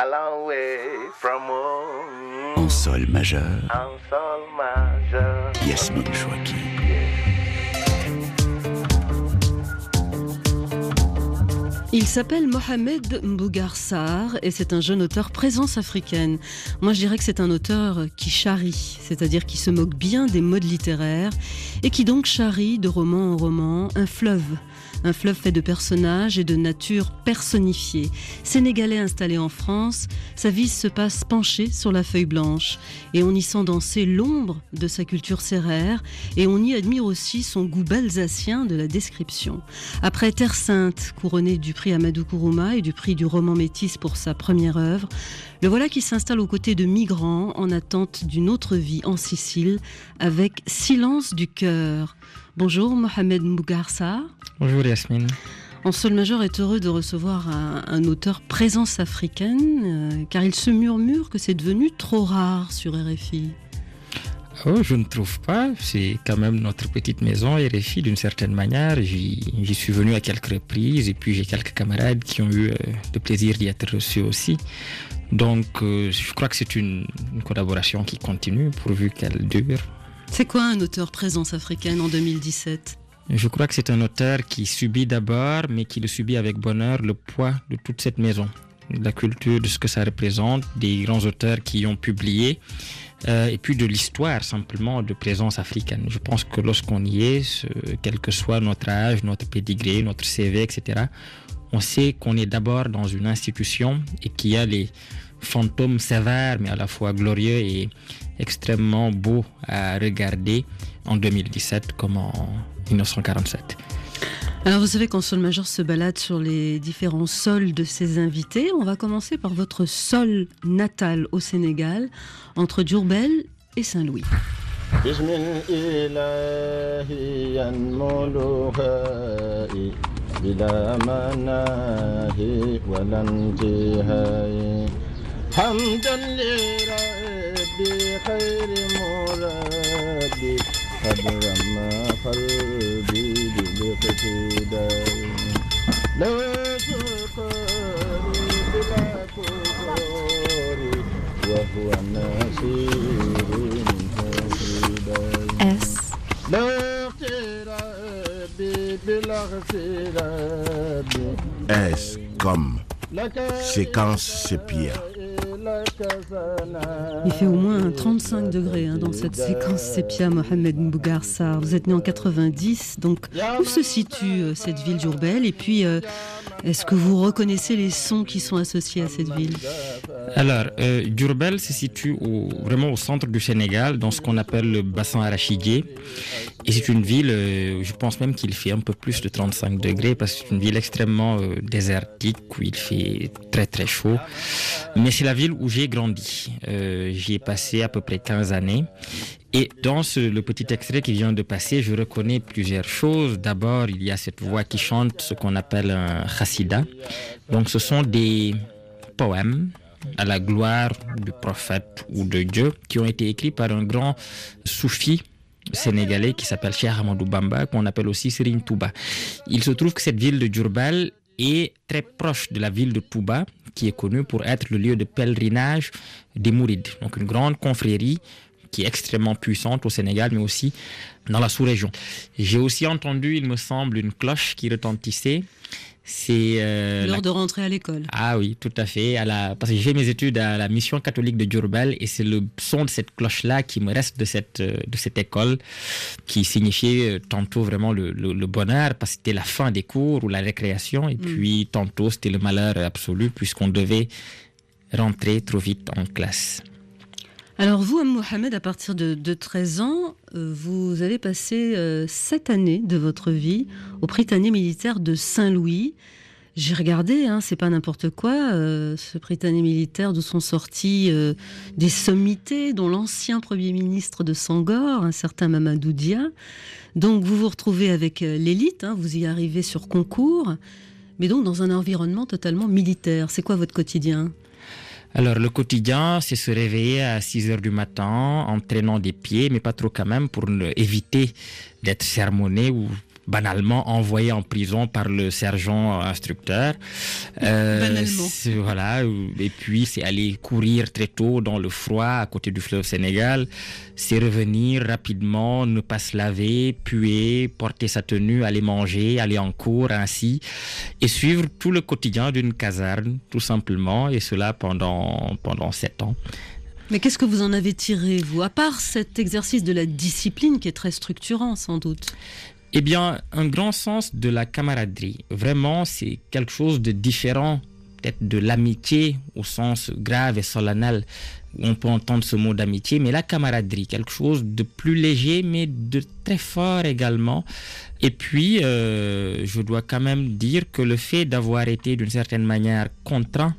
A long way from home. En sol majeur, En sol majeur. Yasmine Chouaki. Il s'appelle Mohamed Mbougar Sarr et c'est un jeune auteur présence africaine. Moi je dirais que c'est un auteur qui charrie, c'est-à-dire qui se moque bien des modes littéraires et qui donc charrie de roman en roman un fleuve. Un fleuve fait de personnages et de nature personnifiée. Sénégalais installé en France, sa vie se passe penchée sur la feuille blanche et on y sent danser l'ombre de sa culture serrère et on y admire aussi son goût balsacien de la description. Après Terre Sainte, couronné du prix Amadou Kourouma et du prix du roman métis pour sa première œuvre, le voilà qui s'installe aux côtés de migrants en attente d'une autre vie en Sicile avec Silence du cœur. Bonjour Mohamed Mbougarsa. Bonjour Yasmine. En sol majeur est heureux de recevoir un, un auteur présence africaine euh, car il se murmure que c'est devenu trop rare sur RFI. Oh, je ne trouve pas. C'est quand même notre petite maison, RFI, d'une certaine manière. J'y j'y suis venu à quelques reprises et puis j'ai quelques camarades qui ont eu euh, le plaisir d'y être reçus aussi. Donc, euh, je crois que c'est une, une collaboration qui continue pourvu qu'elle dure. C'est quoi un auteur présence africaine en 2017 Je crois que c'est un auteur qui subit d'abord, mais qui le subit avec bonheur, le poids de toute cette maison, de la culture, de ce que ça représente, des grands auteurs qui ont publié, euh, et puis de l'histoire simplement de présence africaine. Je pense que lorsqu'on y est, quel que soit notre âge, notre pédigré, notre CV, etc., on sait qu'on est d'abord dans une institution et qu'il y a les fantômes sévères, mais à la fois glorieux et extrêmement beaux à regarder en 2017 comme en 1947. Alors vous savez qu'en sol majeur se balade sur les différents sols de ses invités. On va commencer par votre sol natal au Sénégal, entre Diourbel et Saint-Louis. بسم الإله ينملها بلا مناهي ولا انتهاء حمدا لربي خير مربي قد رمى قلبي بالاقتداء لو سكري بلا كفري وهو النصير S. لا اغترابي بلا اغترابي S comme séquence sépia? Il fait au moins 35 degrés hein, dans cette séquence sépia Mohamed Mbougarsar. Vous êtes né en 90, donc où se situe euh, cette ville d'Urbel Et puis, euh, est-ce que vous reconnaissez les sons qui sont associés à cette ville? Alors, euh, Durbel se situe vraiment au centre du Sénégal, dans ce qu'on appelle le bassin arachidier. Et c'est une ville, euh, je pense même qu'il fait un peu plus de 35 degrés, parce que c'est une ville extrêmement désertique, où il fait très très chaud. Mais c'est la ville où j'ai grandi. Euh, J'y ai passé à peu près 15 années. Et dans le petit extrait qui vient de passer, je reconnais plusieurs choses. D'abord, il y a cette voix qui chante ce qu'on appelle un chassida. Donc, ce sont des poèmes à la gloire du prophète ou de Dieu qui ont été écrits par un grand soufi sénégalais qui s'appelle Cheikh Hamadou Bamba, qu'on appelle aussi Serigne Touba. Il se trouve que cette ville de Djurbel est très proche de la ville de Touba, qui est connue pour être le lieu de pèlerinage des Mourides. Donc une grande confrérie qui est extrêmement puissante au Sénégal, mais aussi dans la sous-région. J'ai aussi entendu, il me semble, une cloche qui retentissait. C'est euh, la L'heure de rentrer à l'école. ah oui, tout à fait. À la... Parce que j'ai fait mes études à la mission catholique de Djurbel et c'est le son de cette cloche-là qui me reste de cette, euh, de cette école qui signifiait euh, tantôt vraiment le, le- le bonheur parce que c'était la fin des cours ou la récréation et puis tantôt c'était le malheur absolu puisqu'on devait rentrer trop vite en classe. Alors vous, Mohamed, à partir de, de 13 ans, euh, vous avez passé euh, années de votre vie au Prytanée militaire de Saint-Louis. J'ai regardé, hein, c'est pas n'importe quoi, euh, ce Prytanée militaire d'où sont sortis euh, des sommités, dont l'ancien Premier ministre de Sangor, un certain Mamadou Dia. Donc vous vous retrouvez avec l'élite, hein, vous y arrivez sur concours, mais donc dans un environnement totalement militaire. C'est quoi votre quotidien? Alors, le quotidien, c'est se réveiller à 6 heures du matin en traînant des pieds, mais pas trop quand même, pour éviter d'être sermonné ou banalement envoyé en prison par le sergent instructeur. Euh, banalement. Voilà. Et puis c'est aller courir très tôt dans le froid à côté du fleuve Sénégal. C'est revenir rapidement, ne pas se laver, puer, porter sa tenue, aller manger, aller en cours ainsi, et suivre tout le quotidien d'une caserne, tout simplement, et cela pendant pendant sept ans. Mais qu'est-ce que vous en avez tiré, vous, à part cet exercice de la discipline qui est très structurant, sans doute? Eh bien, un grand sens de la camaraderie. Vraiment, c'est quelque chose de différent, peut-être de l'amitié au sens grave et solennel. On peut entendre ce mot d'amitié, mais la camaraderie, quelque chose de plus léger, mais de très fort également. Et puis, euh, je dois quand même dire que le fait d'avoir été d'une certaine manière contraint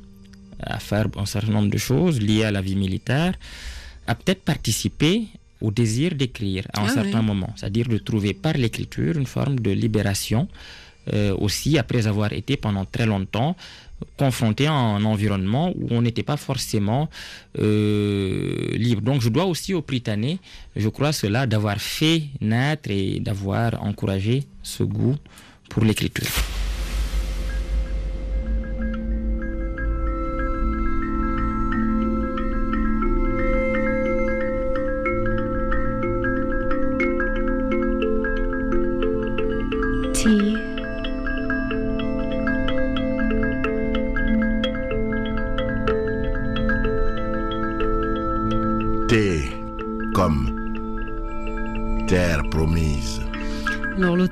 à faire un certain nombre de choses liées à la vie militaire, a peut-être participé au désir d'écrire à un ah certain moment, c'est-à-dire de trouver par l'écriture une forme de libération, euh, aussi après avoir été pendant très longtemps confronté à un environnement où on n'était pas forcément euh, libre. Donc je dois aussi au Britanniques, je crois cela, d'avoir fait naître et d'avoir encouragé ce goût pour l'écriture.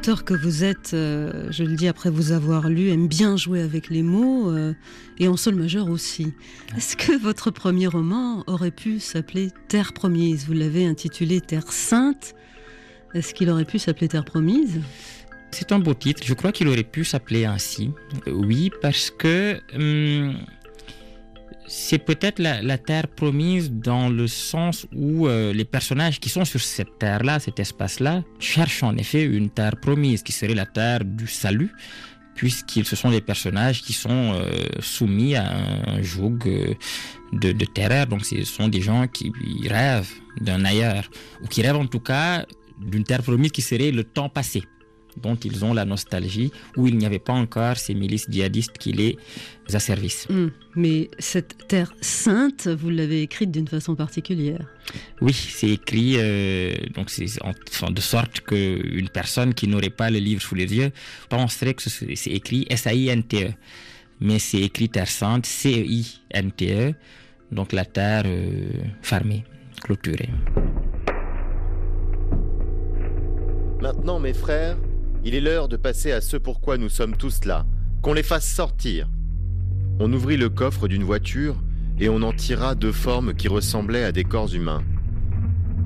Que vous êtes, euh, je le dis après vous avoir lu, aime bien jouer avec les mots euh, et en sol majeur aussi. Est-ce que votre premier roman aurait pu s'appeler Terre promise? Vous l'avez intitulé Terre sainte. Est-ce qu'il aurait pu s'appeler Terre promise? C'est un beau titre. Je crois qu'il aurait pu s'appeler ainsi. Oui, parce que hum, c'est peut-être la, terre promise dans le sens où euh, les personnages qui sont sur cette terre-là, cet espace-là, cherchent en effet une terre promise qui serait la terre du salut, puisqu'ils ce sont des personnages qui sont euh, soumis à un joug euh, de, de, terreur. Donc ce sont des gens qui rêvent d'un ailleurs, ou qui rêvent en tout cas d'une terre promise qui serait le temps passé dont ils ont la nostalgie, où il n'y avait pas encore ces milices djihadistes qui les asservissent. Hum, mais cette terre sainte, vous l'avez écrite d'une façon particulière. Oui, c'est écrit euh, donc c'est de sorte qu'une personne qui n'aurait pas le livre sous les yeux penserait que c'est écrit S-A-I-N-T-E. Mais c'est écrit Terre Sainte, C-I-N-T-E, donc la terre euh, fermée, clôturée. Maintenant, mes frères, il est l'heure de passer à ce pourquoi nous sommes tous là, qu'on les fasse sortir. On ouvrit le coffre d'une voiture et on en tira deux formes qui ressemblaient à des corps humains.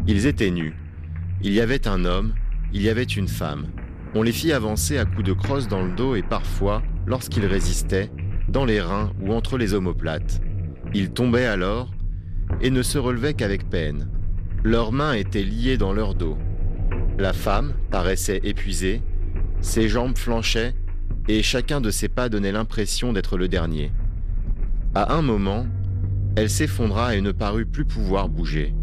Ils étaient nus. Il y avait un homme, il y avait une femme. On les fit avancer à coups de crosse dans le dos et parfois, lorsqu'ils résistaient, dans les reins ou entre les omoplates. Ils tombaient alors et ne se relevaient qu'avec peine. Leurs mains étaient liées dans leur dos. La femme paraissait épuisée ses jambes flanchaient et chacun de ses pas donnait l'impression d'être le dernier. À un moment, elle s'effondra et ne parut plus pouvoir bouger.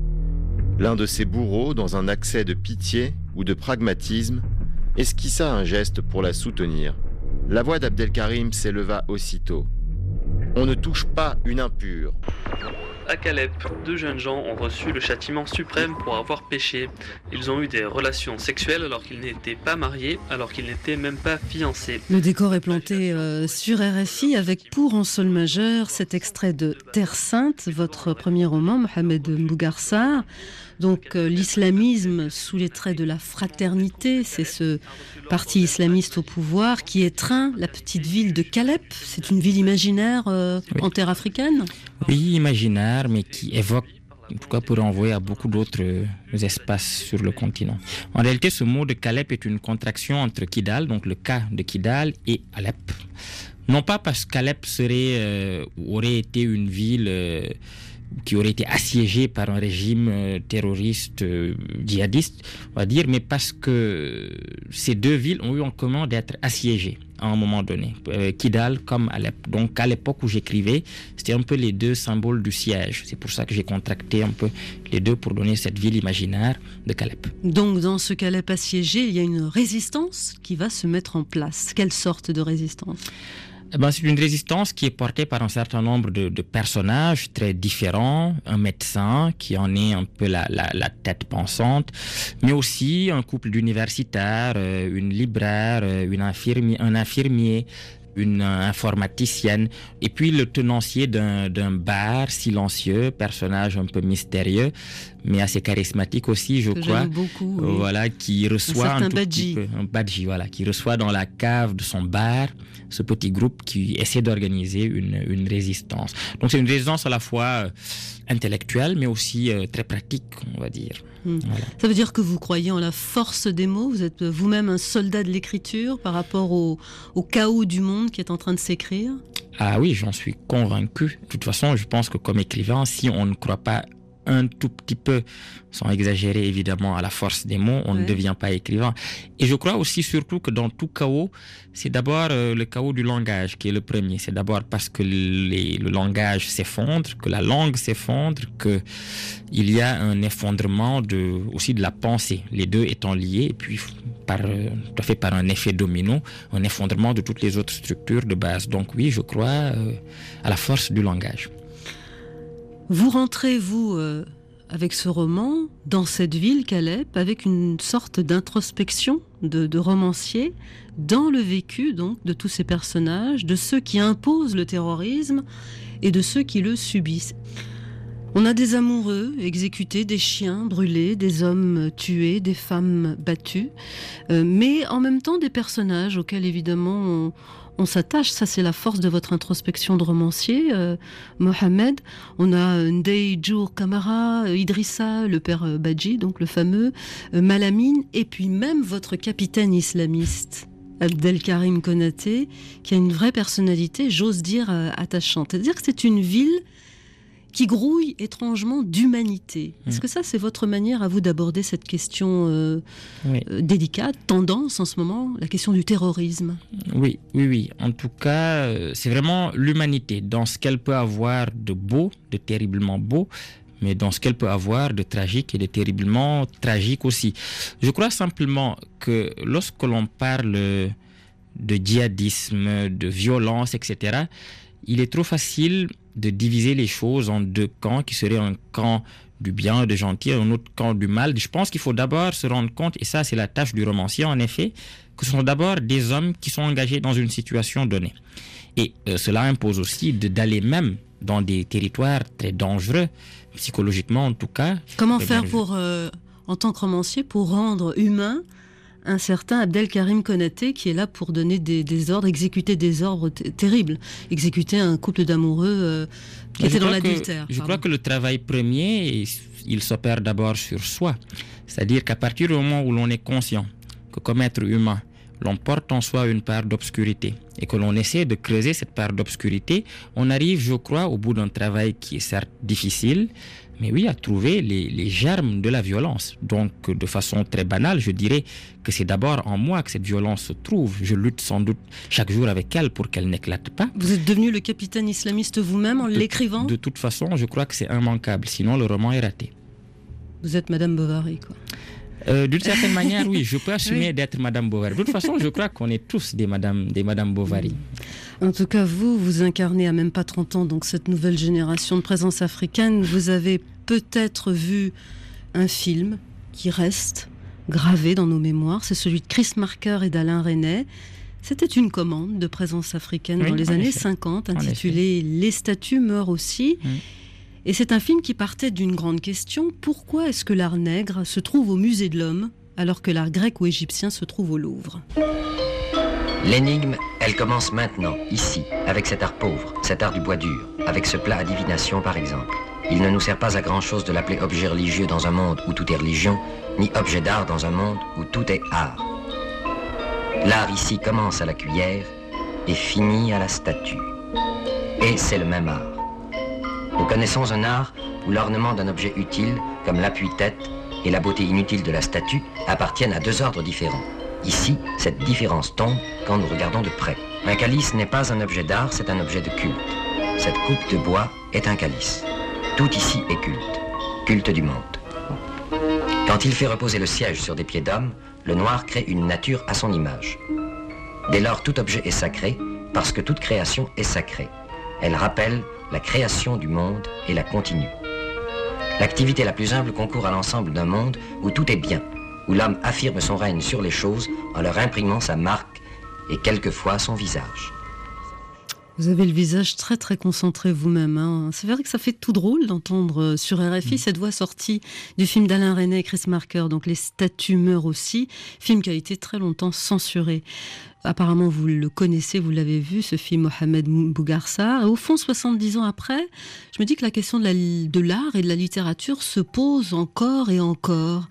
L'un de ses bourreaux, dans un accès de pitié ou de pragmatisme, esquissa un geste pour la soutenir. La voix d'Abdelkarim s'éleva aussitôt. On ne touche pas une impure. À Caleb, deux jeunes gens ont reçu le châtiment suprême pour avoir péché. Ils ont eu des relations sexuelles alors qu'ils n'étaient pas mariés, alors qu'ils n'étaient même pas fiancés. Le décor est planté euh, sur RFI avec pour en sol majeur cet extrait de Terre Sainte, votre premier roman, Mohamed Mbougarsar. Donc euh, l'islamisme sous les traits de la fraternité, c'est ce parti islamiste au pouvoir qui étreint la petite ville de Calep. C'est une ville imaginaire euh, en terre africaine? Oui, imaginaire, mais qui évoque en tout cas pour renvoyer à beaucoup d'autres euh, espaces sur le continent. En réalité, ce mot de Calep est une contraction entre Kidal, donc le cas de Kidal, et Alep. Non pas parce qu'Alep serait, aurait été une ville qui auraient été assiégées par un régime euh, terroriste euh, djihadiste, on va dire, mais parce que ces deux villes ont eu en commun d'être assiégées à un moment donné, euh, Kidal comme Alep. Donc à l'époque où j'écrivais, c'était un peu les deux symboles du siège. C'est pour ça que j'ai contracté un peu les deux pour donner cette ville imaginaire de Calep. Donc dans ce Calep assiégé, il y a une résistance qui va se mettre en place. Quelle sorte de résistance? Ben, c'est une résistance qui est portée par un certain nombre de, de, personnages très différents. Un médecin qui en est un peu la, la, la tête pensante, mais aussi un couple d'universitaires, euh, une libraire, euh, une un infirmier, une informaticienne, et puis le tenancier d'un bar silencieux, personnage un peu mystérieux, mais assez charismatique aussi, je Que crois. beaucoup. oui. Voilà, qui reçoit certain un, tout petit Badji. peu, un badji, voilà, qui reçoit dans la cave de son bar ce petit groupe qui essaie d'organiser une, une résistance. Donc c'est une résistance à la fois euh, intellectuelle, mais aussi euh, très pratique, on va dire. Hmm. Voilà. Ça veut dire que vous croyez en la force des mots? Vous êtes vous-même un soldat de l'écriture par rapport au, au chaos du monde qui est en train de s'écrire? Ah oui, j'en suis convaincu. De toute façon, je pense que comme écrivain, si on ne croit pas un tout petit peu, sans exagérer évidemment, à la force des mots, on ne devient pas écrivain. Et je crois aussi surtout que dans tout chaos, c'est d'abord euh, le chaos du langage qui est le premier. C'est d'abord parce que les- le langage s'effondre, que la langue s'effondre, que il y a un effondrement de, aussi de la pensée, les deux étant liés, et puis par, euh, tout à fait par un effet domino, un effondrement de toutes les autres structures de base. Donc oui, je crois euh, à la force du langage. Vous rentrez, vous, euh, avec ce roman, dans cette ville, Calep, avec une sorte d'introspection de, de romancier dans le vécu donc de tous ces personnages, de ceux qui imposent le terrorisme et de ceux qui le subissent. On a des amoureux exécutés, des chiens brûlés, des hommes tués, des femmes battues, euh, mais en même temps des personnages auxquels évidemment on, on s'attache. Ça, c'est la force de votre introspection de romancier, euh, Mohamed. On a Ndei Djour Kamara, euh, Idrissa, le père euh, Badji, donc le fameux, euh, Malamine, et puis même votre capitaine islamiste. Abdelkarim Konaté, qui a une vraie personnalité, j'ose dire, euh, attachante. C'est-à-dire que c'est une ville qui grouille étrangement d'humanité. Est-ce Mm. que ça, c'est votre manière à vous d'aborder cette question euh, Oui. euh, délicate, tendance en ce moment, la question du terrorisme? Oui, oui, oui. En tout cas, euh, c'est vraiment l'humanité dans ce qu'elle peut avoir de beau, de terriblement beau, mais dans ce qu'elle peut avoir de tragique et de terriblement tragique aussi. Je crois simplement que lorsque l'on parle de djihadisme, de violence, etc., il est trop facile de diviser les choses en deux camps qui seraient un camp du bien, de gentil, et un autre camp du mal. Je pense qu'il faut d'abord se rendre compte, et ça c'est la tâche du romancier en effet, que ce sont d'abord des hommes qui sont engagés dans une situation donnée. Et euh, cela impose aussi d'aller même dans des territoires très dangereux, psychologiquement en tout cas. Comment Eh faire pour, euh, en tant que romancier, pour rendre humain un certain Abdelkarim Konaté qui est là pour donner des, des ordres, exécuter des ordres terribles, exécuter un couple d'amoureux euh, qui était dans l'adultère. Je crois que le travail premier, il s'opère d'abord sur soi. C'est-à-dire qu'à partir du moment où l'on est conscient que comme être humain, l'on porte en soi une part d'obscurité et que l'on essaie de creuser cette part d'obscurité, on arrive, je crois, au bout d'un travail qui est certes difficile, mais oui, à trouver les, les germes de la violence. Donc, de façon très banale, je dirais que c'est d'abord en moi que cette violence se trouve. Je lutte sans doute chaque jour avec elle pour qu'elle n'éclate pas. Vous êtes devenu le capitaine islamiste vous-même en l'écrivant De toute façon, je crois que c'est immanquable, sinon le roman est raté. Vous êtes Madame Bovary, quoi. Euh, D'une certaine manière, oui, je peux assumer Oui. d'être Madame Bovary. De toute façon, je crois qu'on est tous des Madame, des Madame Bovary. En tout cas, vous, vous incarnez à même pas 30 ans donc cette nouvelle génération de présence africaine. Vous avez peut-être vu un film qui reste gravé dans nos mémoires. C'est celui de Chris Marker et d'Alain Resnais. C'était une commande de présence africaine Oui, dans les années effet. 50, En intitulée Les statues meurent aussi. Mm. Et c'est un film qui partait d'une grande question. Pourquoi est-ce que l'art nègre se trouve au musée de l'homme alors que l'art grec ou égyptien se trouve au Louvre? L'énigme, elle commence maintenant, ici, avec cet art pauvre, cet art du bois dur, avec ce plat à divination par exemple. Il ne nous sert pas à grand chose de l'appeler objet religieux dans un monde où tout est religion, ni objet d'art dans un monde où tout est art. L'art ici commence à la cuillère et finit à la statue. Et c'est le même art. Nous connaissons un art où l'ornement d'un objet utile, comme l'appui-tête, et la beauté inutile de la statue appartiennent à deux ordres différents. Ici, cette différence tombe quand nous regardons de près. Un calice n'est pas un objet d'art, c'est un objet de culte. Cette coupe de bois est un calice. Tout ici est culte, culte du monde. Quand il fait reposer le siège sur des pieds d'homme, le noir crée une nature à son image. Dès lors, tout objet est sacré, parce que toute création est sacrée. Elle rappelle la création du monde et la continue. L'activité la plus humble concourt à l'ensemble d'un monde où tout est bien, où l'homme affirme son règne sur les choses en leur imprimant sa marque et quelquefois son visage. Vous avez le visage très très concentré vous-même. Hein. C'est vrai que ça fait tout drôle d'entendre euh, sur RFI mm. cette voix sortie du film d'Alain René et Chris Marker, donc Les statues meurent aussi, film qui a été très longtemps censuré. Apparemment, vous le connaissez, vous l'avez vu, ce film Mohamed Bougarsar. Et au fond, 70 ans après, je me dis que la question de l'art et de la littérature se pose encore et encore.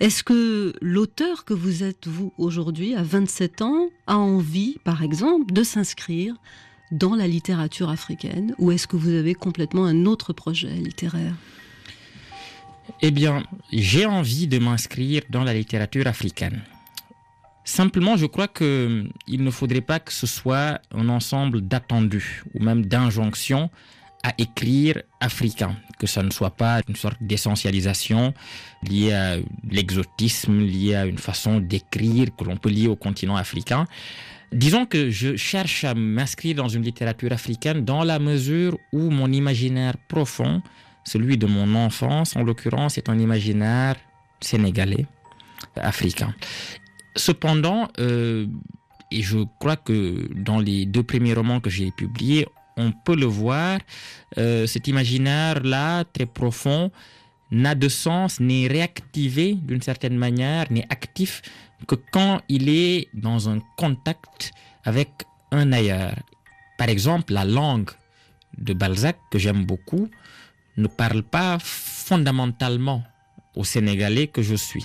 Est-ce que l'auteur que vous êtes, vous, aujourd'hui, à 27 ans, a envie, par exemple, de s'inscrire dans la littérature africaine ou est-ce que vous avez complètement un autre projet littéraire? Eh bien, j'ai envie de m'inscrire dans la littérature africaine. Simplement, je crois qu'il ne faudrait pas que ce soit un ensemble d'attendus ou même d'injonctions à écrire africain, que ça ne soit pas une sorte d'essentialisation liée à l'exotisme, liée à une façon d'écrire que l'on peut lier au continent africain. Disons que je cherche à m'inscrire dans une littérature africaine dans la mesure où mon imaginaire profond, celui de mon enfance en l'occurrence, est un imaginaire sénégalais, africain. Cependant, euh, et je crois que dans les deux premiers romans que j'ai publiés, on peut le voir, euh, cet imaginaire-là, très profond, n'a de sens, n'est réactivé d'une certaine manière, n'est actif que quand il est dans un contact avec un ailleurs. Par exemple, la langue de Balzac, que j'aime beaucoup, ne parle pas fondamentalement au Sénégalais que je suis.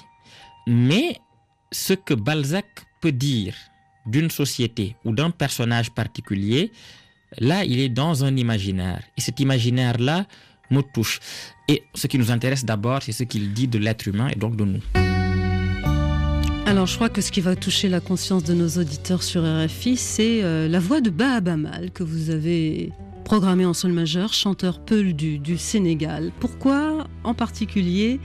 Mais ce que Balzac peut dire d'une société ou d'un personnage particulier, là, il est dans un imaginaire. Et cet imaginaire-là me touche. Et ce qui nous intéresse d'abord, c'est ce qu'il dit de l'être humain et donc de nous. Alors, je crois que ce qui va toucher la conscience de nos auditeurs sur RFI, c'est euh, la voix de Bahabamal que vous avez programmée en sol majeur, chanteur Peul du, du Sénégal. Pourquoi, en particulier,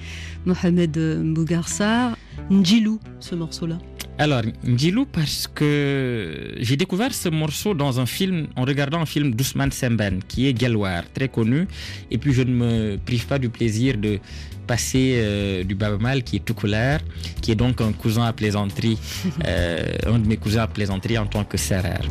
Mohamed Mbougarsar, Ndjilou, ce morceau-là? Alors, Ndjilou, parce que j'ai découvert ce morceau dans un film, en regardant un film d'Ousmane Semben, qui est gallois, très connu. Et puis, je ne me prive pas du plaisir de passer euh, du Babamal, qui est tout couleur, qui est donc un cousin à plaisanterie, euh, un de mes cousins à plaisanterie en tant que serrère.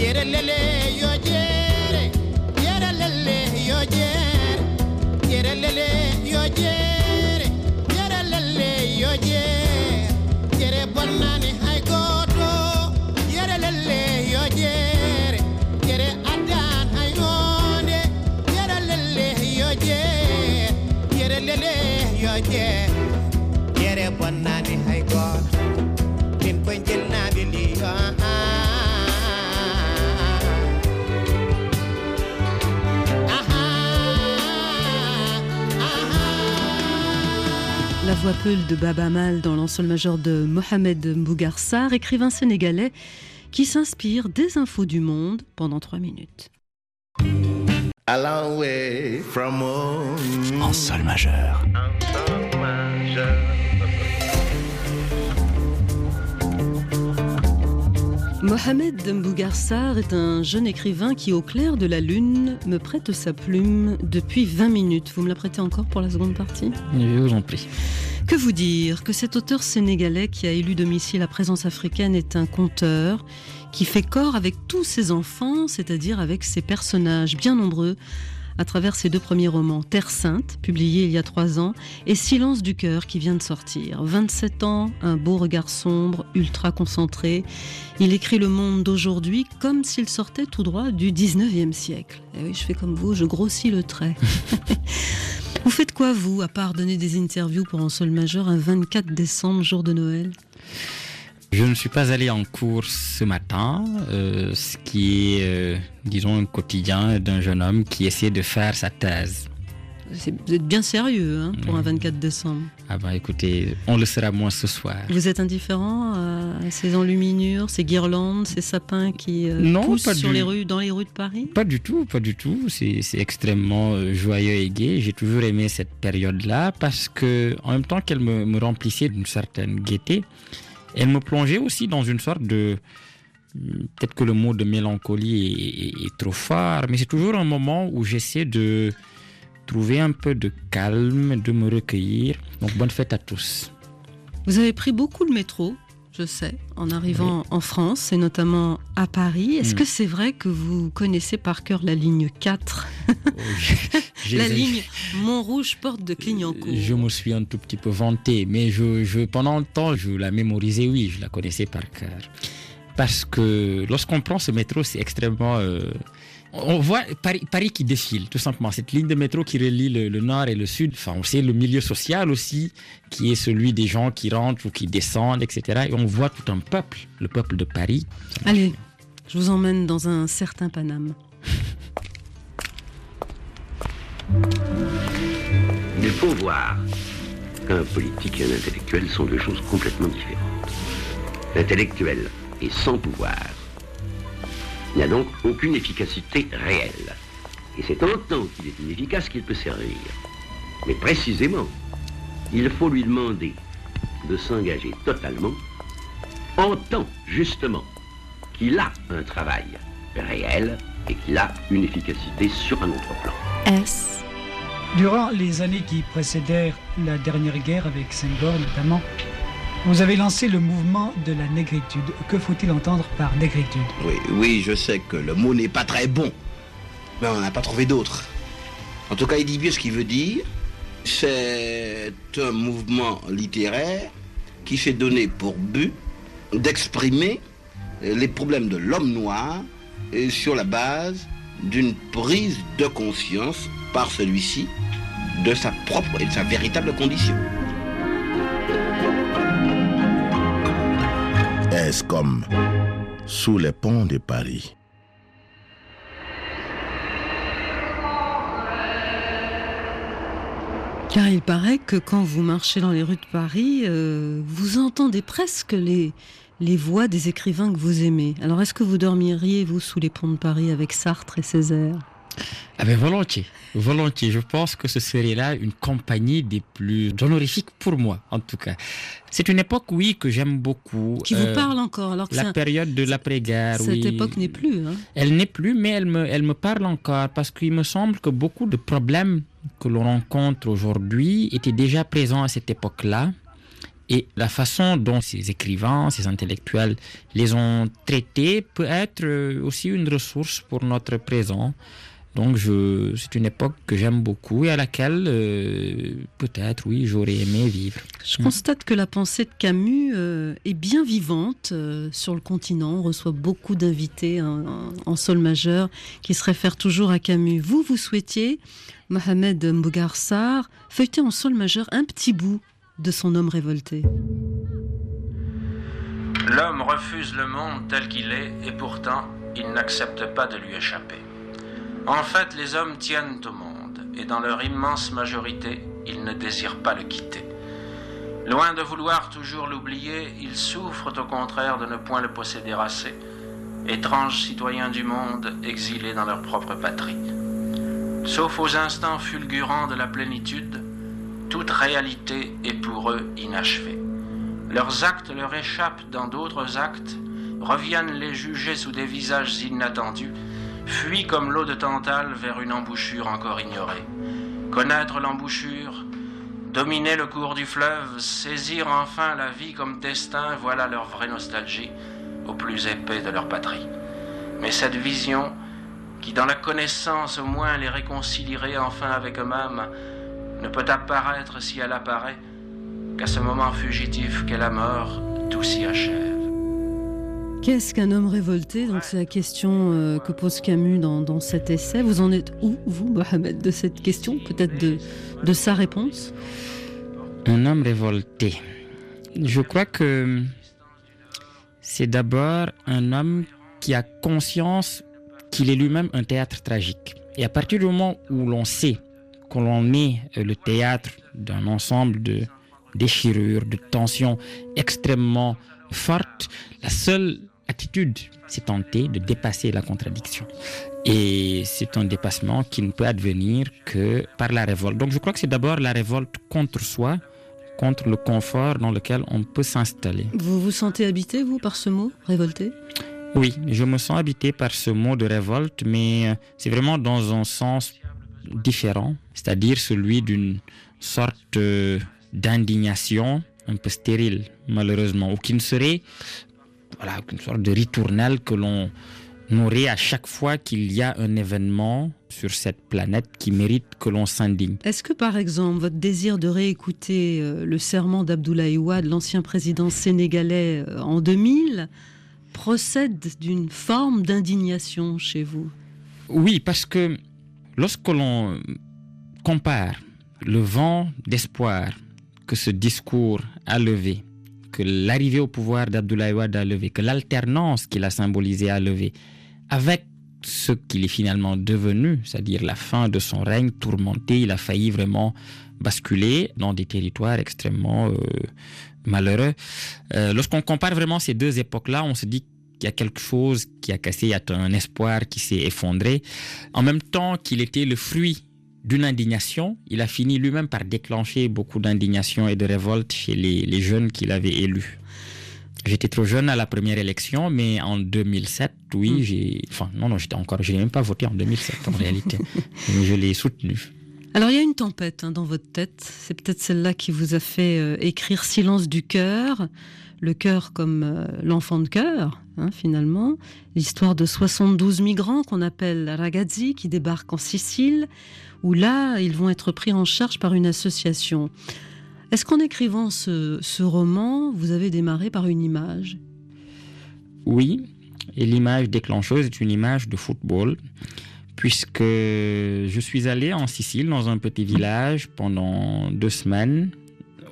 La voix peule de Baba Mal dans l'ensemble majeur de Mohamed Mbougarsar, écrivain sénégalais qui s'inspire des infos du monde pendant trois minutes. A long way from home. En sol majeur. Mohamed Mbougarsar est un jeune écrivain qui, au clair de la lune, me prête sa plume depuis 20 minutes. Vous me la prêtez encore pour la seconde partie? Je vous en prie. Que vous dire Que cet auteur sénégalais qui a élu domicile à présence africaine est un conteur qui fait corps avec tous ses enfants, c'est-à-dire avec ses personnages bien nombreux, à travers ses deux premiers romans, Terre Sainte, publié il y a trois ans, et Silence du cœur, qui vient de sortir. 27 ans, un beau regard sombre, ultra concentré. Il écrit le monde d'aujourd'hui comme s'il sortait tout droit du 19e siècle. Et oui, je fais comme vous, je grossis le trait. vous faites quoi, vous, à part donner des interviews pour un sol majeur un 24 décembre, jour de Noël? Je ne suis pas allé en cours ce matin, euh, ce qui est, euh, disons, un quotidien d'un jeune homme qui essaie de faire sa thèse. Vous êtes bien sérieux hein, pour un 24 décembre. Ah bah écoutez, on le sera moins ce soir. Vous êtes indifférent à ces enluminures, ces guirlandes, ces sapins qui euh, non, poussent sur du- les rues, dans les rues de Paris? Pas du tout, pas du tout. C'est extrêmement euh, joyeux et gai. J'ai toujours aimé cette période-là parce que, en même temps qu'elle me, me remplissait d'une certaine gaieté, elle me plongeait aussi dans une sorte de. Peut-être que le mot de mélancolie est, est- est trop fort, mais c'est toujours un moment où j'essaie de trouver un peu de calme, de me recueillir. Donc bonne fête à tous. Vous avez pris beaucoup le métro, je sais, en arrivant en France et notamment à Paris. Est-ce Mm. que c'est vrai que vous connaissez par cœur la ligne 4 J'ai- La ligne Montrouge-Porte de Clignancourt Je me suis un tout petit peu vanté, mais je, je- pendant le temps, je la mémorisais, oui, je la connaissais par cœur. Parce que lorsqu'on prend ce métro, c'est extrêmement... euh, on voit Paris, Paris qui défile, tout simplement. Cette ligne de métro qui relie le, le nord et le sud. Enfin, on sait le milieu social aussi, qui est celui des gens qui rentrent ou qui descendent, etc. Et on voit tout un peuple, le peuple de Paris. Allez, je vous emmène dans un certain Paname. Il faut voir qu'un politique et un intellectuel sont deux choses complètement différentes. L'intellectuel est sans pouvoir. Il n'y a donc aucune efficacité réelle. Et c'est en tant qu'il est inefficace qu'il peut servir. Mais précisément, il faut lui demander de s'engager totalement en tant, justement, qu'il a un travail réel et qu'il a une efficacité sur un autre plan. S. Durant les années qui précédèrent la dernière guerre avec Senghor notamment, vous avez lancé le mouvement de la négritude. Que faut-il entendre par négritude Oui, oui, je sais que le mot n'est pas très bon, mais on n'a pas trouvé d'autre. En tout cas, il dit bien ce qu'il veut dire. C'est un mouvement littéraire qui s'est donné pour but d'exprimer les problèmes de l'homme noir sur la base d'une prise de conscience par celui-ci de sa propre et de sa véritable condition. Est-ce comme sous les ponts de Paris? Car il paraît que quand vous marchez dans les rues de Paris, euh, vous entendez presque les voix des écrivains que vous aimez. Alors est-ce que vous dormiriez, vous, sous les ponts de Paris avec Sartre et Césaire? Ah ben volontiers, volontiers. Je pense que ce serait là une compagnie des plus honorifiques pour moi, en tout cas. C'est une époque, oui, que j'aime beaucoup. Qui vous Euh, parle encore alors que La un- période de l'après-guerre, cette oui. époque n'est plus. hein. Elle n'est plus, mais elle me, elle me parle encore parce qu'il me semble que beaucoup de problèmes que l'on rencontre aujourd'hui étaient déjà présents à cette époque-là. Et la façon dont ces écrivains, ces intellectuels les ont traités peut être euh, aussi une ressource pour notre présent. Donc je, c'est une époque que j'aime beaucoup et à laquelle euh, peut-être, oui, j'aurais aimé vivre. Je constate que la pensée de Camus euh, est bien vivante euh, sur le continent. On reçoit beaucoup d'invités en, en- sol majeur qui se réfèrent toujours à Camus. Vous, vous souhaitiez, Mohamed Mbougar Sarr, feuilleter en sol majeur un petit bout de son homme révolté. L'homme refuse le monde tel qu'il est et pourtant il n'accepte pas de lui échapper. En fait, les hommes tiennent au monde et dans leur immense majorité, ils ne désirent pas le quitter. Loin de vouloir toujours l'oublier, ils souffrent au contraire de ne point le posséder assez, étranges citoyens du monde exilés dans leur propre patrie. Sauf aux instants fulgurants de la plénitude, toute réalité est pour eux inachevée. Leurs actes leur échappent dans d'autres actes, reviennent les juger sous des visages inattendus, fuient comme l'eau de Tantale vers une embouchure encore ignorée. Connaître l'embouchure, dominer le cours du fleuve, saisir enfin la vie comme destin, voilà leur vraie nostalgie au plus épais de leur patrie. Mais cette vision, qui dans la connaissance au moins les réconcilierait enfin avec eux-mêmes, ne peut apparaître si elle apparaît qu'à ce moment fugitif qu'est la mort, tout s'y achève. Qu'est-ce qu'un homme révolté? Donc c'est la question euh, que pose Camus dans, cet essai. Vous en êtes où, vous, Mohamed, de cette question Peut-être de, de sa réponse? Un homme révolté. Je crois que c'est d'abord un homme qui a conscience qu'il est lui-même un théâtre tragique. Et à partir du moment où l'on sait qu'on l'on est le théâtre d'un ensemble de déchirures, de tensions extrêmement fortes, la seule attitude, c'est tenter de dépasser la contradiction. Et c'est un dépassement qui ne peut advenir que par la révolte. Donc je crois que c'est d'abord la révolte contre soi, contre le confort dans lequel on peut s'installer. Vous vous sentez habité, vous, par ce mot, révolté? Oui, je me sens habité par ce mot de révolte, mais euh, c'est vraiment dans un sens différent, c'est-à-dire celui d'une sorte euh, d'indignation un peu stérile, malheureusement, ou qui ne serait voilà, une sorte de ritournelle que l'on nourrit à chaque fois qu'il y a un événement sur cette planète qui mérite que l'on s'indigne. Est-ce que par exemple votre désir de réécouter euh, le serment d'Abdoulaye Wade, l'ancien président sénégalais euh, en 2000, procède d'une forme d'indignation chez vous? Oui, parce que lorsque l'on compare le vent d'espoir que ce discours a levé, que l'arrivée au pouvoir d'Abdoulaye Wade a levé, que l'alternance qu'il a symbolisée a levé, avec ce qu'il est finalement devenu, c'est-à-dire la fin de son règne tourmenté, il a failli vraiment basculer dans des territoires extrêmement euh, malheureux. Euh, lorsqu'on compare vraiment ces deux époques-là, on se dit qu'il y a quelque chose qui a cassé, il y a un espoir qui s'est effondré, en même temps qu'il était le fruit d'une indignation. Il a fini lui-même par déclencher beaucoup d'indignation et de révolte chez les, jeunes qu'il avait élus. J'étais trop jeune à la première élection, mais en 2007, oui, hmm. j'ai. Enfin, non, non, j'étais encore. Je n'ai même pas voté en 2007 en réalité. Mais je l'ai soutenu. Alors, il y a une tempête hein, dans votre tête. C'est peut-être celle-là qui vous a fait euh, écrire Silence du cœur. Le cœur comme euh, l'enfant de cœur, hein, finalement. L'histoire de 72 migrants qu'on appelle ragazzi qui débarquent en Sicile où là, ils vont être pris en charge par une association. Est-ce qu'en écrivant ce, roman, vous avez démarré par une image? Oui, et l'image déclencheuse est une image de football, puisque je suis allé en Sicile, dans un petit village, pendant deux semaines,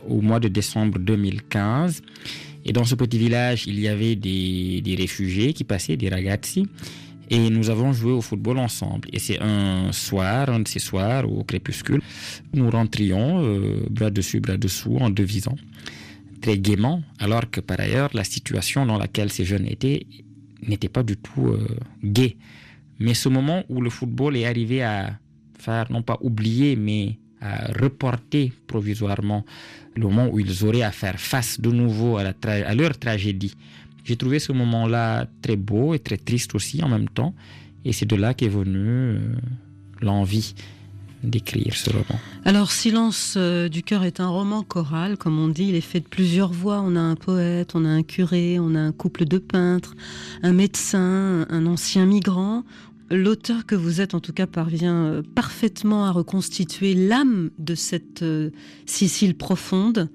au mois de décembre 2015. Et dans ce petit village, il y avait des, des réfugiés qui passaient, des ragazzi, et nous avons joué au football ensemble. Et c'est un soir, un de ces soirs au crépuscule, nous rentrions euh, bras dessus, bras dessous, en devisant, très gaiement, alors que par ailleurs, la situation dans laquelle ces jeunes étaient n'était pas du tout euh, gaie. Mais ce moment où le football est arrivé à faire, non pas oublier, mais à reporter provisoirement le moment où ils auraient à faire face de nouveau à, leur tragédie, j'ai trouvé ce moment-là très beau et très triste aussi en même temps. Et c'est de là qu'est venue euh, l'envie d'écrire ce roman. Alors, Silence euh, du cœur est un roman choral, comme on dit. Il est fait de plusieurs voix. On a un poète, on a un curé, on a un couple de peintres, un médecin, un ancien migrant. L'auteur que vous êtes, en tout cas, parvient euh, parfaitement à reconstituer l'âme de cette Sicile profonde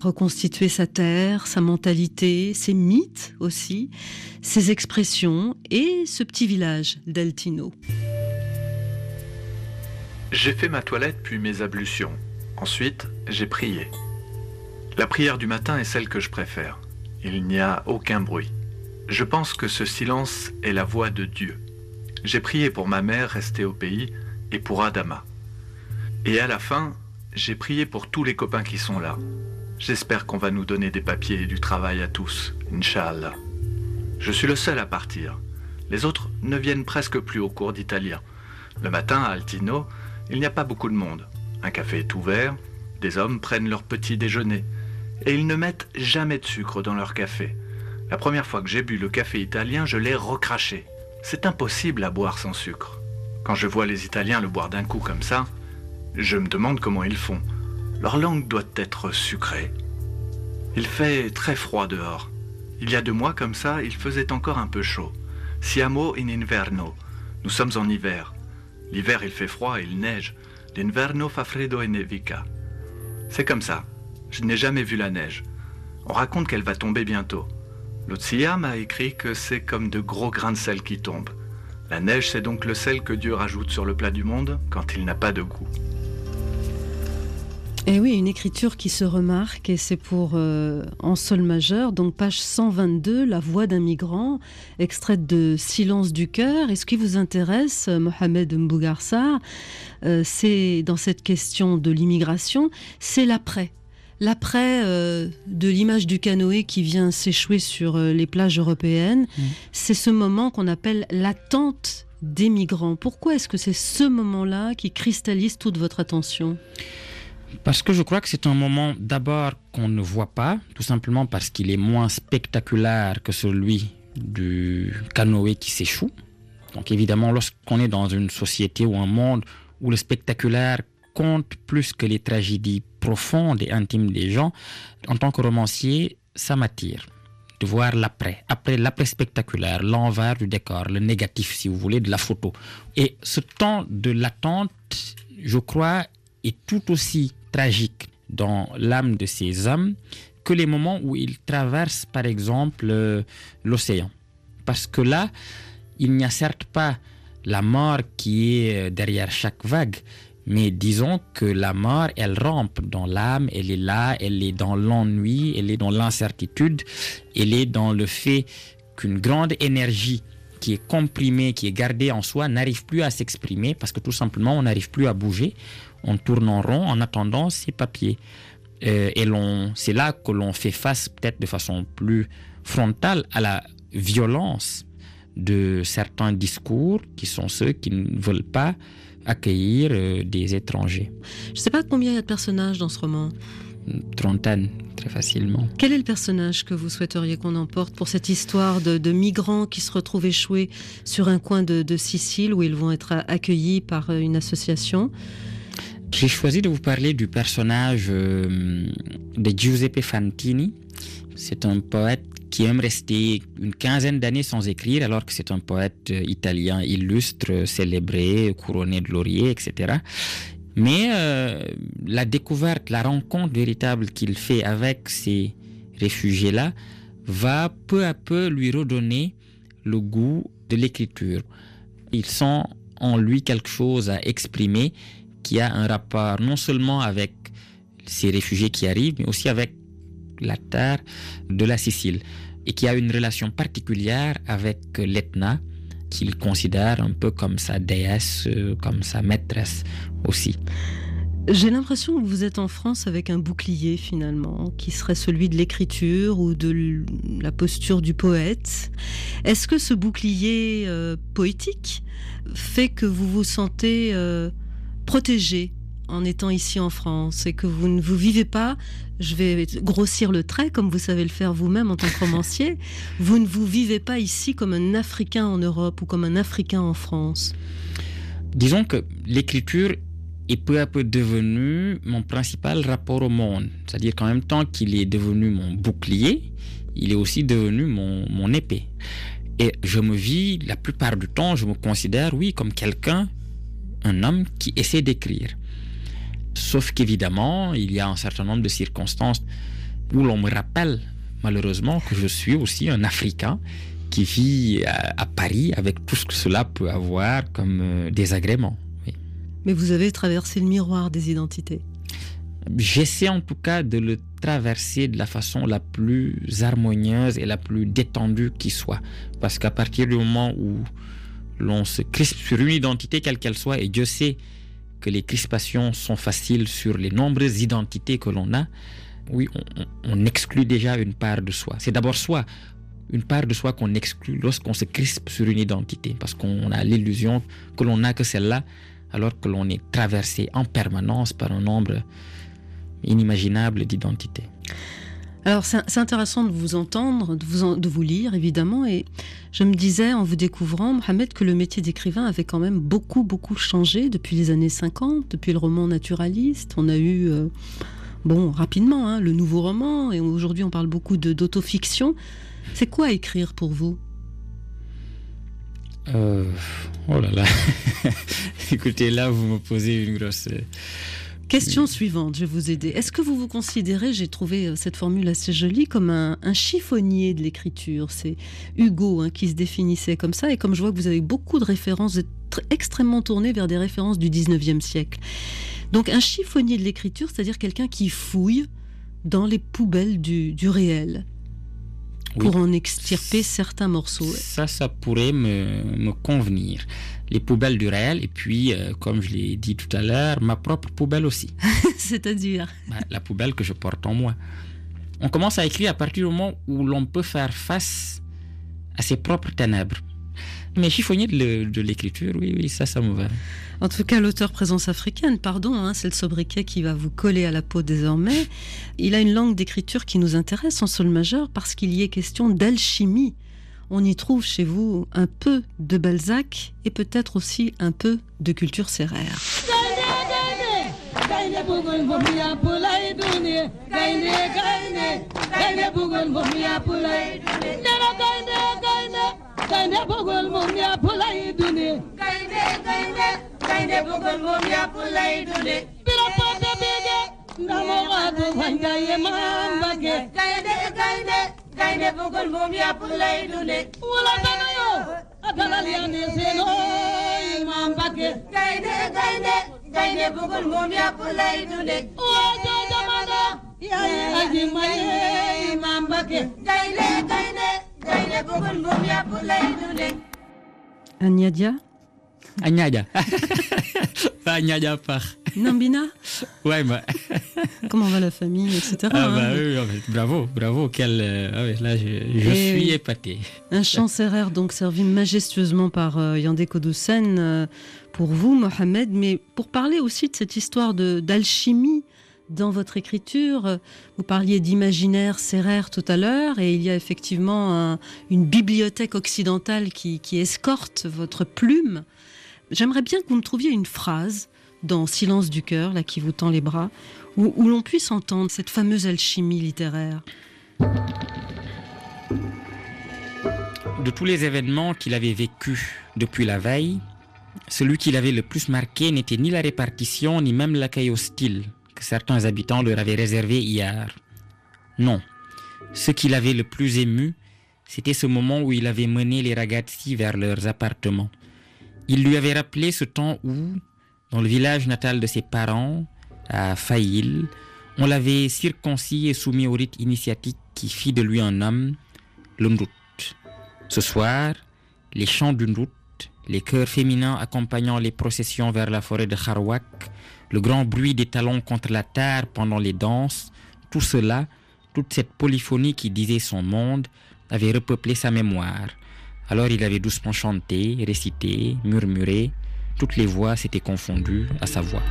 reconstituer sa terre, sa mentalité, ses mythes aussi, ses expressions et ce petit village d'Altino. J'ai fait ma toilette puis mes ablutions. Ensuite, j'ai prié. La prière du matin est celle que je préfère. Il n'y a aucun bruit. Je pense que ce silence est la voix de Dieu. J'ai prié pour ma mère restée au pays et pour Adama. Et à la fin, j'ai prié pour tous les copains qui sont là, J'espère qu'on va nous donner des papiers et du travail à tous, Inch'Allah. Je suis le seul à partir. Les autres ne viennent presque plus au cours d'italien. Le matin, à Altino, il n'y a pas beaucoup de monde. Un café est ouvert, des hommes prennent leur petit déjeuner. Et ils ne mettent jamais de sucre dans leur café. La première fois que j'ai bu le café italien, je l'ai recraché. C'est impossible à boire sans sucre. Quand je vois les Italiens le boire d'un coup comme ça, je me demande comment ils font. Leur langue doit être sucrée. Il fait très froid dehors. Il y a deux mois comme ça, il faisait encore un peu chaud. Siamo in inverno. Nous sommes en hiver. L'hiver il fait froid et il neige. L'inverno fa freddo e nevica. C'est comme ça. Je n'ai jamais vu la neige. On raconte qu'elle va tomber bientôt. L'Otsia m'a écrit que c'est comme de gros grains de sel qui tombent. La neige, c'est donc le sel que Dieu rajoute sur le plat du monde quand il n'a pas de goût. Et eh oui, une écriture qui se remarque, et c'est pour euh, en sol majeur, donc page 122, La voix d'un migrant, extraite de Silence du cœur. Et ce qui vous intéresse, Mohamed Mbougarsar, euh, c'est dans cette question de l'immigration, c'est l'après. L'après euh, de l'image du canoë qui vient s'échouer sur les plages européennes, mmh. c'est ce moment qu'on appelle l'attente des migrants. Pourquoi est-ce que c'est ce moment-là qui cristallise toute votre attention? Parce que je crois que c'est un moment d'abord qu'on ne voit pas, tout simplement parce qu'il est moins spectaculaire que celui du canoë qui s'échoue. Donc évidemment, lorsqu'on est dans une société ou un monde où le spectaculaire compte plus que les tragédies profondes et intimes des gens, en tant que romancier, ça m'attire de voir l'après, après l'après spectaculaire, l'envers du décor, le négatif, si vous voulez, de la photo. Et ce temps de l'attente, je crois, est tout aussi tragique dans l'âme de ces hommes que les moments où ils traversent, par exemple, euh, l'océan. Parce que là, il n'y a certes pas la mort qui est euh, derrière chaque vague, mais disons que la mort, elle rampe dans l'âme, elle est là, elle est dans l'ennui, elle est dans l'incertitude, elle est dans le fait qu'une grande énergie qui est comprimée, qui est gardée en soi, n'arrive plus à s'exprimer parce que tout simplement on n'arrive plus à bouger on tourne en rond en attendant ces papiers. Euh, et c'est là que l'on fait face peut-être de façon plus frontale à la violence de certains discours qui sont ceux qui ne veulent pas accueillir euh, des étrangers. Je ne sais pas combien il y a de personnages dans ce roman. Une trentaine, très facilement. Quel est le personnage que vous souhaiteriez qu'on emporte pour cette histoire de, migrants qui se retrouvent échoués sur un coin de, de Sicile où ils vont être accueillis par euh, une association? J'ai choisi de vous parler du personnage euh, de Giuseppe Fantini. C'est un poète qui aime rester une quinzaine d'années sans écrire, alors que c'est un poète euh, italien illustre, célébré, couronné de lauriers, etc. Mais euh, la découverte, la rencontre véritable qu'il fait avec ces réfugiés-là va peu à peu lui redonner le goût de l'écriture. Il sent en lui quelque chose à exprimer qui a un rapport non seulement avec ces réfugiés qui arrivent, mais aussi avec la terre de la Sicile, et qui a une relation particulière avec l'Etna, qu'il considère un peu comme sa déesse, euh, comme sa maîtresse aussi. J'ai l'impression que vous êtes en France avec un bouclier finalement, qui serait celui de l'écriture ou de la posture du poète. Est-ce que ce bouclier euh, poétique fait que vous vous sentez euh, protégé en étant ici en France et que vous ne vous vivez pas, je vais grossir le trait comme vous savez le faire vous-même en tant que romancier, vous ne vous vivez pas ici comme un Africain en Europe ou comme un Africain en France Disons que l'écriture est peu à peu devenue mon principal rapport au monde. C'est-à-dire qu'en même temps qu'il est devenu mon bouclier, il est aussi devenu mon, mon épée. Et je me vis, la plupart du temps, je me considère, oui, comme quelqu'un un homme qui essaie d'écrire. Sauf qu'évidemment, il y a un certain nombre de circonstances où l'on me rappelle malheureusement que je suis aussi un Africain qui vit à, Paris avec tout ce que cela peut avoir comme euh, désagrément. Mais vous avez traversé le miroir des identités. J'essaie en tout cas de le traverser de la façon la plus harmonieuse et la plus détendue qui soit. Parce qu'à partir du moment où l'on se crispe sur une identité quelle qu'elle soit, et Dieu sait que les crispations sont faciles sur les nombreuses identités que l'on a, oui, on, exclut déjà une part de soi. C'est d'abord soi une part de soi qu'on exclut lorsqu'on se crispe sur une identité, parce qu'on a l'illusion que l'on n'a que celle-là, alors que l'on est traversé en permanence par un nombre inimaginable d'identités. Alors c'est intéressant de vous entendre, de vous, de vous lire évidemment, et je me disais en vous découvrant, Mohamed, que le métier d'écrivain avait quand même beaucoup, beaucoup changé depuis les années 50, depuis le roman naturaliste. On a eu, euh, bon, rapidement, hein, le nouveau roman, et aujourd'hui on parle beaucoup d'autofiction. C'est quoi écrire pour vous? Euh, Oh là là, écoutez, là vous me posez une grosse... Question suivante, je vais vous aider. Est-ce que vous vous considérez, j'ai trouvé euh, cette formule assez jolie, comme un, chiffonnier de l'écriture? C'est Hugo hein, qui se définissait comme ça, et comme je vois que vous avez beaucoup de références, extrêmement tournées vers des références du 19e siècle. Donc un chiffonnier de l'écriture, c'est-à-dire quelqu'un qui fouille dans les poubelles du, réel pour en extirper certains morceaux. Ça, ça pourrait me convenir les poubelles du réel et puis, euh, comme je l'ai dit tout à l'heure, ma propre poubelle aussi. C'est-à-dire bah, La poubelle que je porte en moi. On commence à écrire à partir du moment où l'on peut faire face à ses propres ténèbres. Mais chiffonnier de l'écriture, oui, oui, ça, ça me va. En tout cas, l'auteur présence africaine, pardon, hein, c'est le sobriquet qui va vous coller à la peau désormais. Il a une langue d'écriture qui nous intéresse en sol majeur parce qu'il y est question d'alchimie on y trouve chez vous un peu de Balzac et peut-être aussi un peu de culture sérère. gaynde bugul moom yàpp lay dunde. Wala dana yoo a dalal yande seenooy ma mbakke gaynde gaynde gaynde bugul moom yàpp lay dunde. Waa joo jamana yaay aji maye ma mbakke gaynde gaynde gaynde bugul moom yàpp lay dunde. Agnadia Pas Agnadia part Nambina? Ouais, bah. Comment va la famille, etc. Ah, bah, hein, oui, bravo, bravo. Quel, euh, ah là, je, suis épaté. Un chant serrère donc servi majestueusement par euh, Yandé Kodoussen euh, pour vous, Mohamed, mais pour parler aussi de cette histoire d'alchimie dans votre écriture. Vous parliez d'imaginaire serrère tout à l'heure, et il y a effectivement une bibliothèque occidentale qui, qui escorte votre plume. J'aimerais bien que vous me trouviez une phrase dans Silence du cœur, là qui vous tend les bras, où, l'on puisse entendre cette fameuse alchimie littéraire De tous les événements qu'il avait vécus depuis la veille, celui qui l'avait le plus marqué n'était ni la répartition, ni même l'accueil hostile que certains habitants leur avaient réservé hier. Non, ce qui l'avait le plus ému, c'était ce moment où il avait mené les ragazzi vers leurs appartements. Il lui avait rappelé ce temps où, dans le village natal de ses parents, à Faïl, on l'avait circoncis et soumis au rite initiatique qui fit de lui un homme, l'Umrut. Ce soir, les chants d'Umrut, les chœurs féminins accompagnant les processions vers la forêt de Kharwak, le grand bruit des talons contre la terre pendant les danses, tout cela, toute cette polyphonie qui disait son monde, avait repeuplé sa mémoire. Alors il avait doucement chanté, récité, murmuré, toutes les voix s'étaient confondues à sa voix.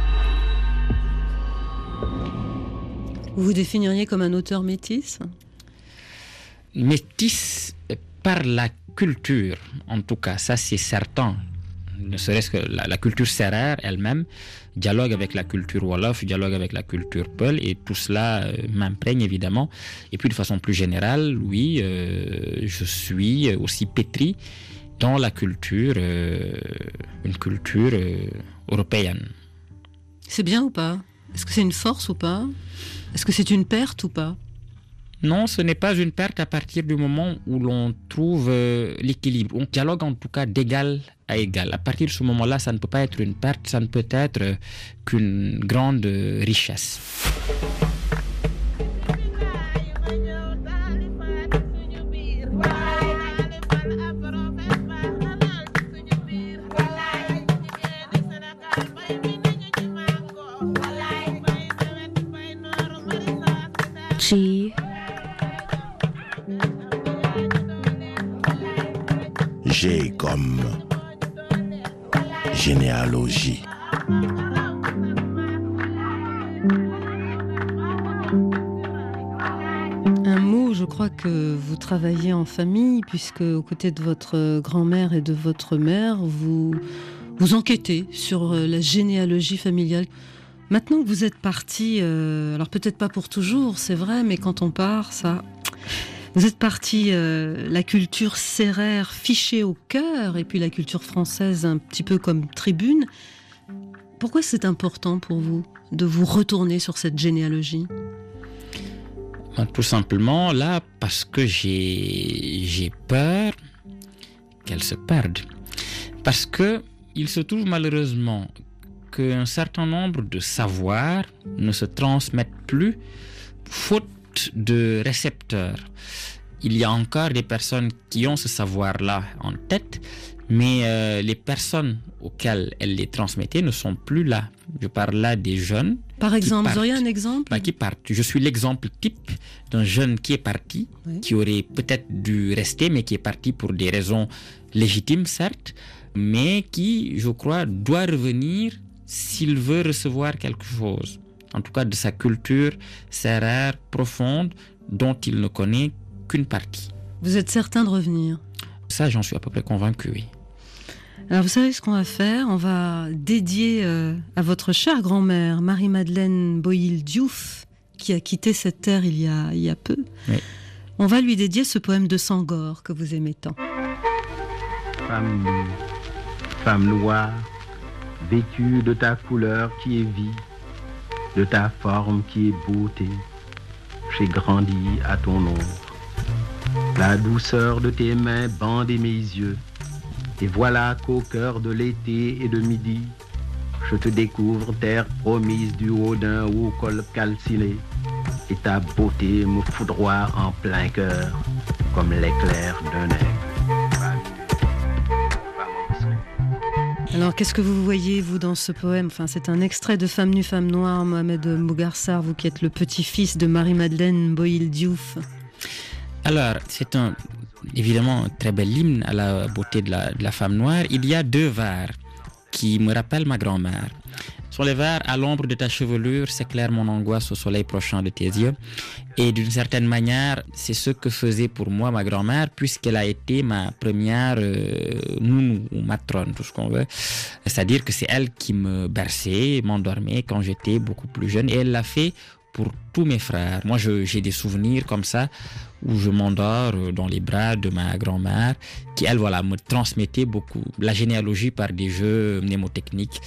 Vous vous définiriez comme un auteur métis Métis par la culture, en tout cas, ça c'est certain. Ne serait-ce que la, culture serrère elle-même dialogue avec la culture Wolof, dialogue avec la culture Peul, et tout cela euh, m'imprègne évidemment. Et puis de façon plus générale, oui, euh, je suis aussi pétri dans la culture, euh, une culture européenne. C'est bien ou pas? Est-ce que c'est une force ou pas? Est-ce que c'est une perte ou pas? Non, ce n'est pas une perte à partir du moment où l'on trouve euh, l'équilibre. On dialogue en tout cas d'égal à égal. À partir de ce moment-là, ça ne peut pas être une perte, ça ne peut être qu'une grande richesse. Généalogie. Un mot, je crois que vous travaillez en famille, puisque aux côtés de votre grand-mère et de votre mère, vous, vous enquêtez sur euh, la généalogie familiale. Maintenant que vous êtes parti, euh, alors peut-être pas pour toujours, c'est vrai, mais quand on part, ça. Vous êtes parti, euh, la culture serrère fichée au cœur, et puis la culture française un petit peu comme tribune. Pourquoi c'est important pour vous de vous retourner sur cette généalogie? Ben, Tout simplement là parce que j'ai peur qu'elle se perde. Parce que il se trouve malheureusement qu'un certain nombre de savoirs ne se transmettent plus faute de récepteurs. Il y a encore des personnes qui ont ce savoir-là en tête, mais euh, les personnes auxquelles elles les transmettaient ne sont plus là. Je parle là des jeunes. Par exemple, vous auriez un exemple Bah, qui partent. Je suis l'exemple type d'un jeune qui est parti, Oui. qui aurait peut-être dû rester, mais qui est parti pour des raisons légitimes, certes, mais qui, je crois, doit revenir s'il veut recevoir quelque chose. En tout cas, de sa culture serrère, profonde, dont il ne connaît qu'une partie. Vous êtes certain de revenir? Ça, j'en suis à peu près convaincu, oui. Alors vous savez ce qu'on va faire? On va dédier euh, à votre chère grand-mère, Marie-Madeleine Boyle-Diouf, qui a quitté cette terre il y a, il y a peu. Oui. On va lui dédier ce poème de Sangor que vous aimez tant. Femme femme noire, vêtue de ta couleur qui est vie, de ta forme qui est beauté, j'ai grandi à ton ombre. La douceur de tes mains bandait mes yeux, et voilà qu'au cœur de l'été et de midi, je te découvre terre promise du haut d'un haut col calciné, et ta beauté me foudroie en plein cœur, comme l'éclair d'un aigle. Alors qu'est-ce que vous voyez, vous, dans ce poème? C'est un extrait de Femme nue, femme noire, Mohamed Mbougarsar, vous qui êtes le petit-fils de Marie-Madeleine Boyle-Diouf. Alors, c'est un, évidemment un très bel hymne à la beauté de la, de la femme noire. Il y a deux vers qui me rappellent ma grand-mère. Les vers à l'ombre de ta chevelure, s'éclaire mon angoisse au soleil prochain de tes yeux. Et d'une certaine manière, c'est ce que faisait pour moi ma grand-mère, puisqu'elle a été ma première euh, nounou ou matrone, tout ce qu'on veut. C'est-à-dire que c'est elle qui me berçait, m'endormait quand j'étais beaucoup plus jeune. Et elle l'a fait pour tous mes frères. Moi, j'ai des souvenirs comme ça où je m'endors euh, dans les bras de ma grand-mère qui, elle, voilà, me transmettait beaucoup la généalogie par des jeux mnémotechniques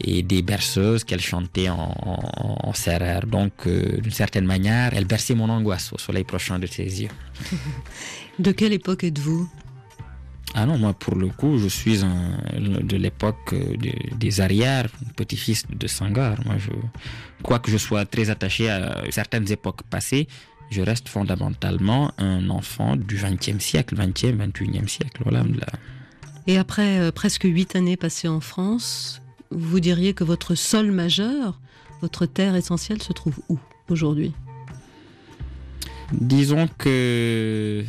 et des berceuses qu'elle chantait en, en, en serrère. Donc, euh, d'une certaine manière, elle berçait mon angoisse au soleil prochain de ses yeux. De quelle époque êtes-vous? Ah non, moi, pour le coup, je suis un, de l'époque euh, de- des arrières, petit-fils de Sangar. Moi, je, quoi que je sois très attaché à certaines époques passées, je reste fondamentalement un enfant du XXe siècle, XXe, XXIe siècle. Voilà. Et après euh, presque huit années passées en France, vous diriez que votre sol majeur, votre terre essentielle, se trouve où aujourd'hui? Disons que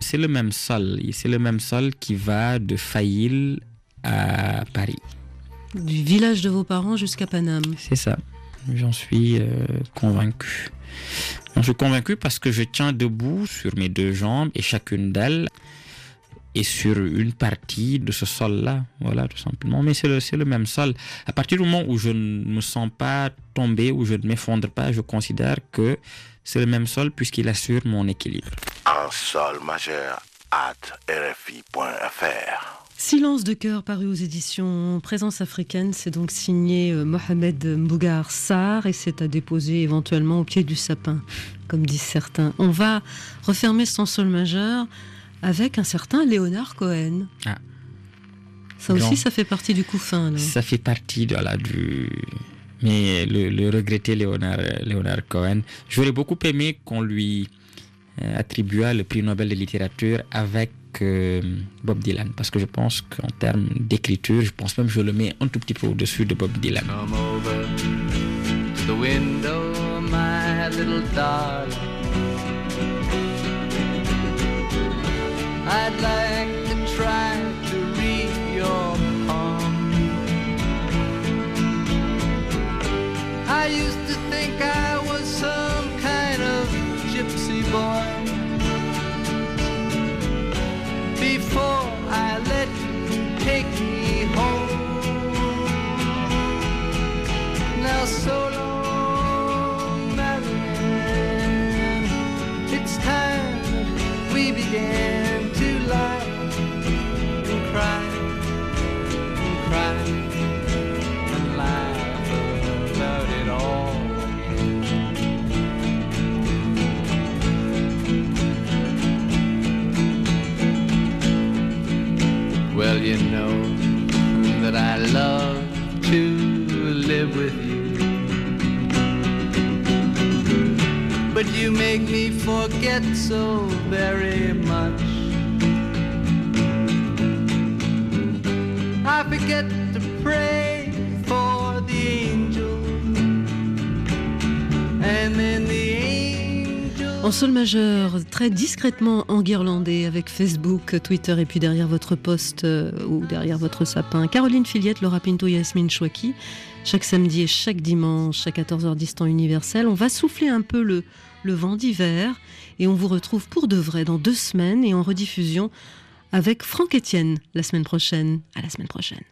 c'est le même sol. C'est le même sol qui va de Faïl à Paris. Du village de vos parents jusqu'à Paname. C'est ça. J'en suis euh, convaincu. J'en suis convaincu parce que je tiens debout sur mes deux jambes et chacune d'elles est sur une partie de ce sol-là. Voilà, tout simplement. Mais c'est le, c'est le même sol. À partir du moment où je ne me sens pas tomber, où je ne m'effondre pas, je considère que c'est le même sol puisqu'il assure mon équilibre. En sol majeur at rfi.fr. Silence de cœur paru aux éditions Présence africaine, c'est donc signé euh, Mohamed Mbougar Sarr et c'est à déposer éventuellement au pied du sapin, comme disent certains. On va refermer ce sol majeur avec un certain Léonard Cohen. Ah. Ça aussi, ça fait partie du coup fin. là. Ça fait partie de, voilà, du. Mais le, le regretté Léonard, Léonard Cohen, j'aurais beaucoup aimé qu'on lui euh, attribuât le prix Nobel de littérature avec euh, Bob Dylan, parce que je pense qu'en termes d'écriture, je pense même que je le mets un tout petit peu au-dessus de Bob Dylan. Come over to the window, my little darling. I'd like forget so very much. I forget to pray for the angels. And. En sol majeur, très discrètement enguirlandé avec Facebook, Twitter et puis derrière votre poste euh, ou derrière votre sapin, Caroline Filiette, Laura Pinto, Yasmine Chouaki. Chaque samedi et chaque dimanche à 14h10 temps universel, on va souffler un peu le, le vent d'hiver et on vous retrouve pour de vrai dans deux semaines et en rediffusion avec Franck Etienne la semaine prochaine. À la semaine prochaine.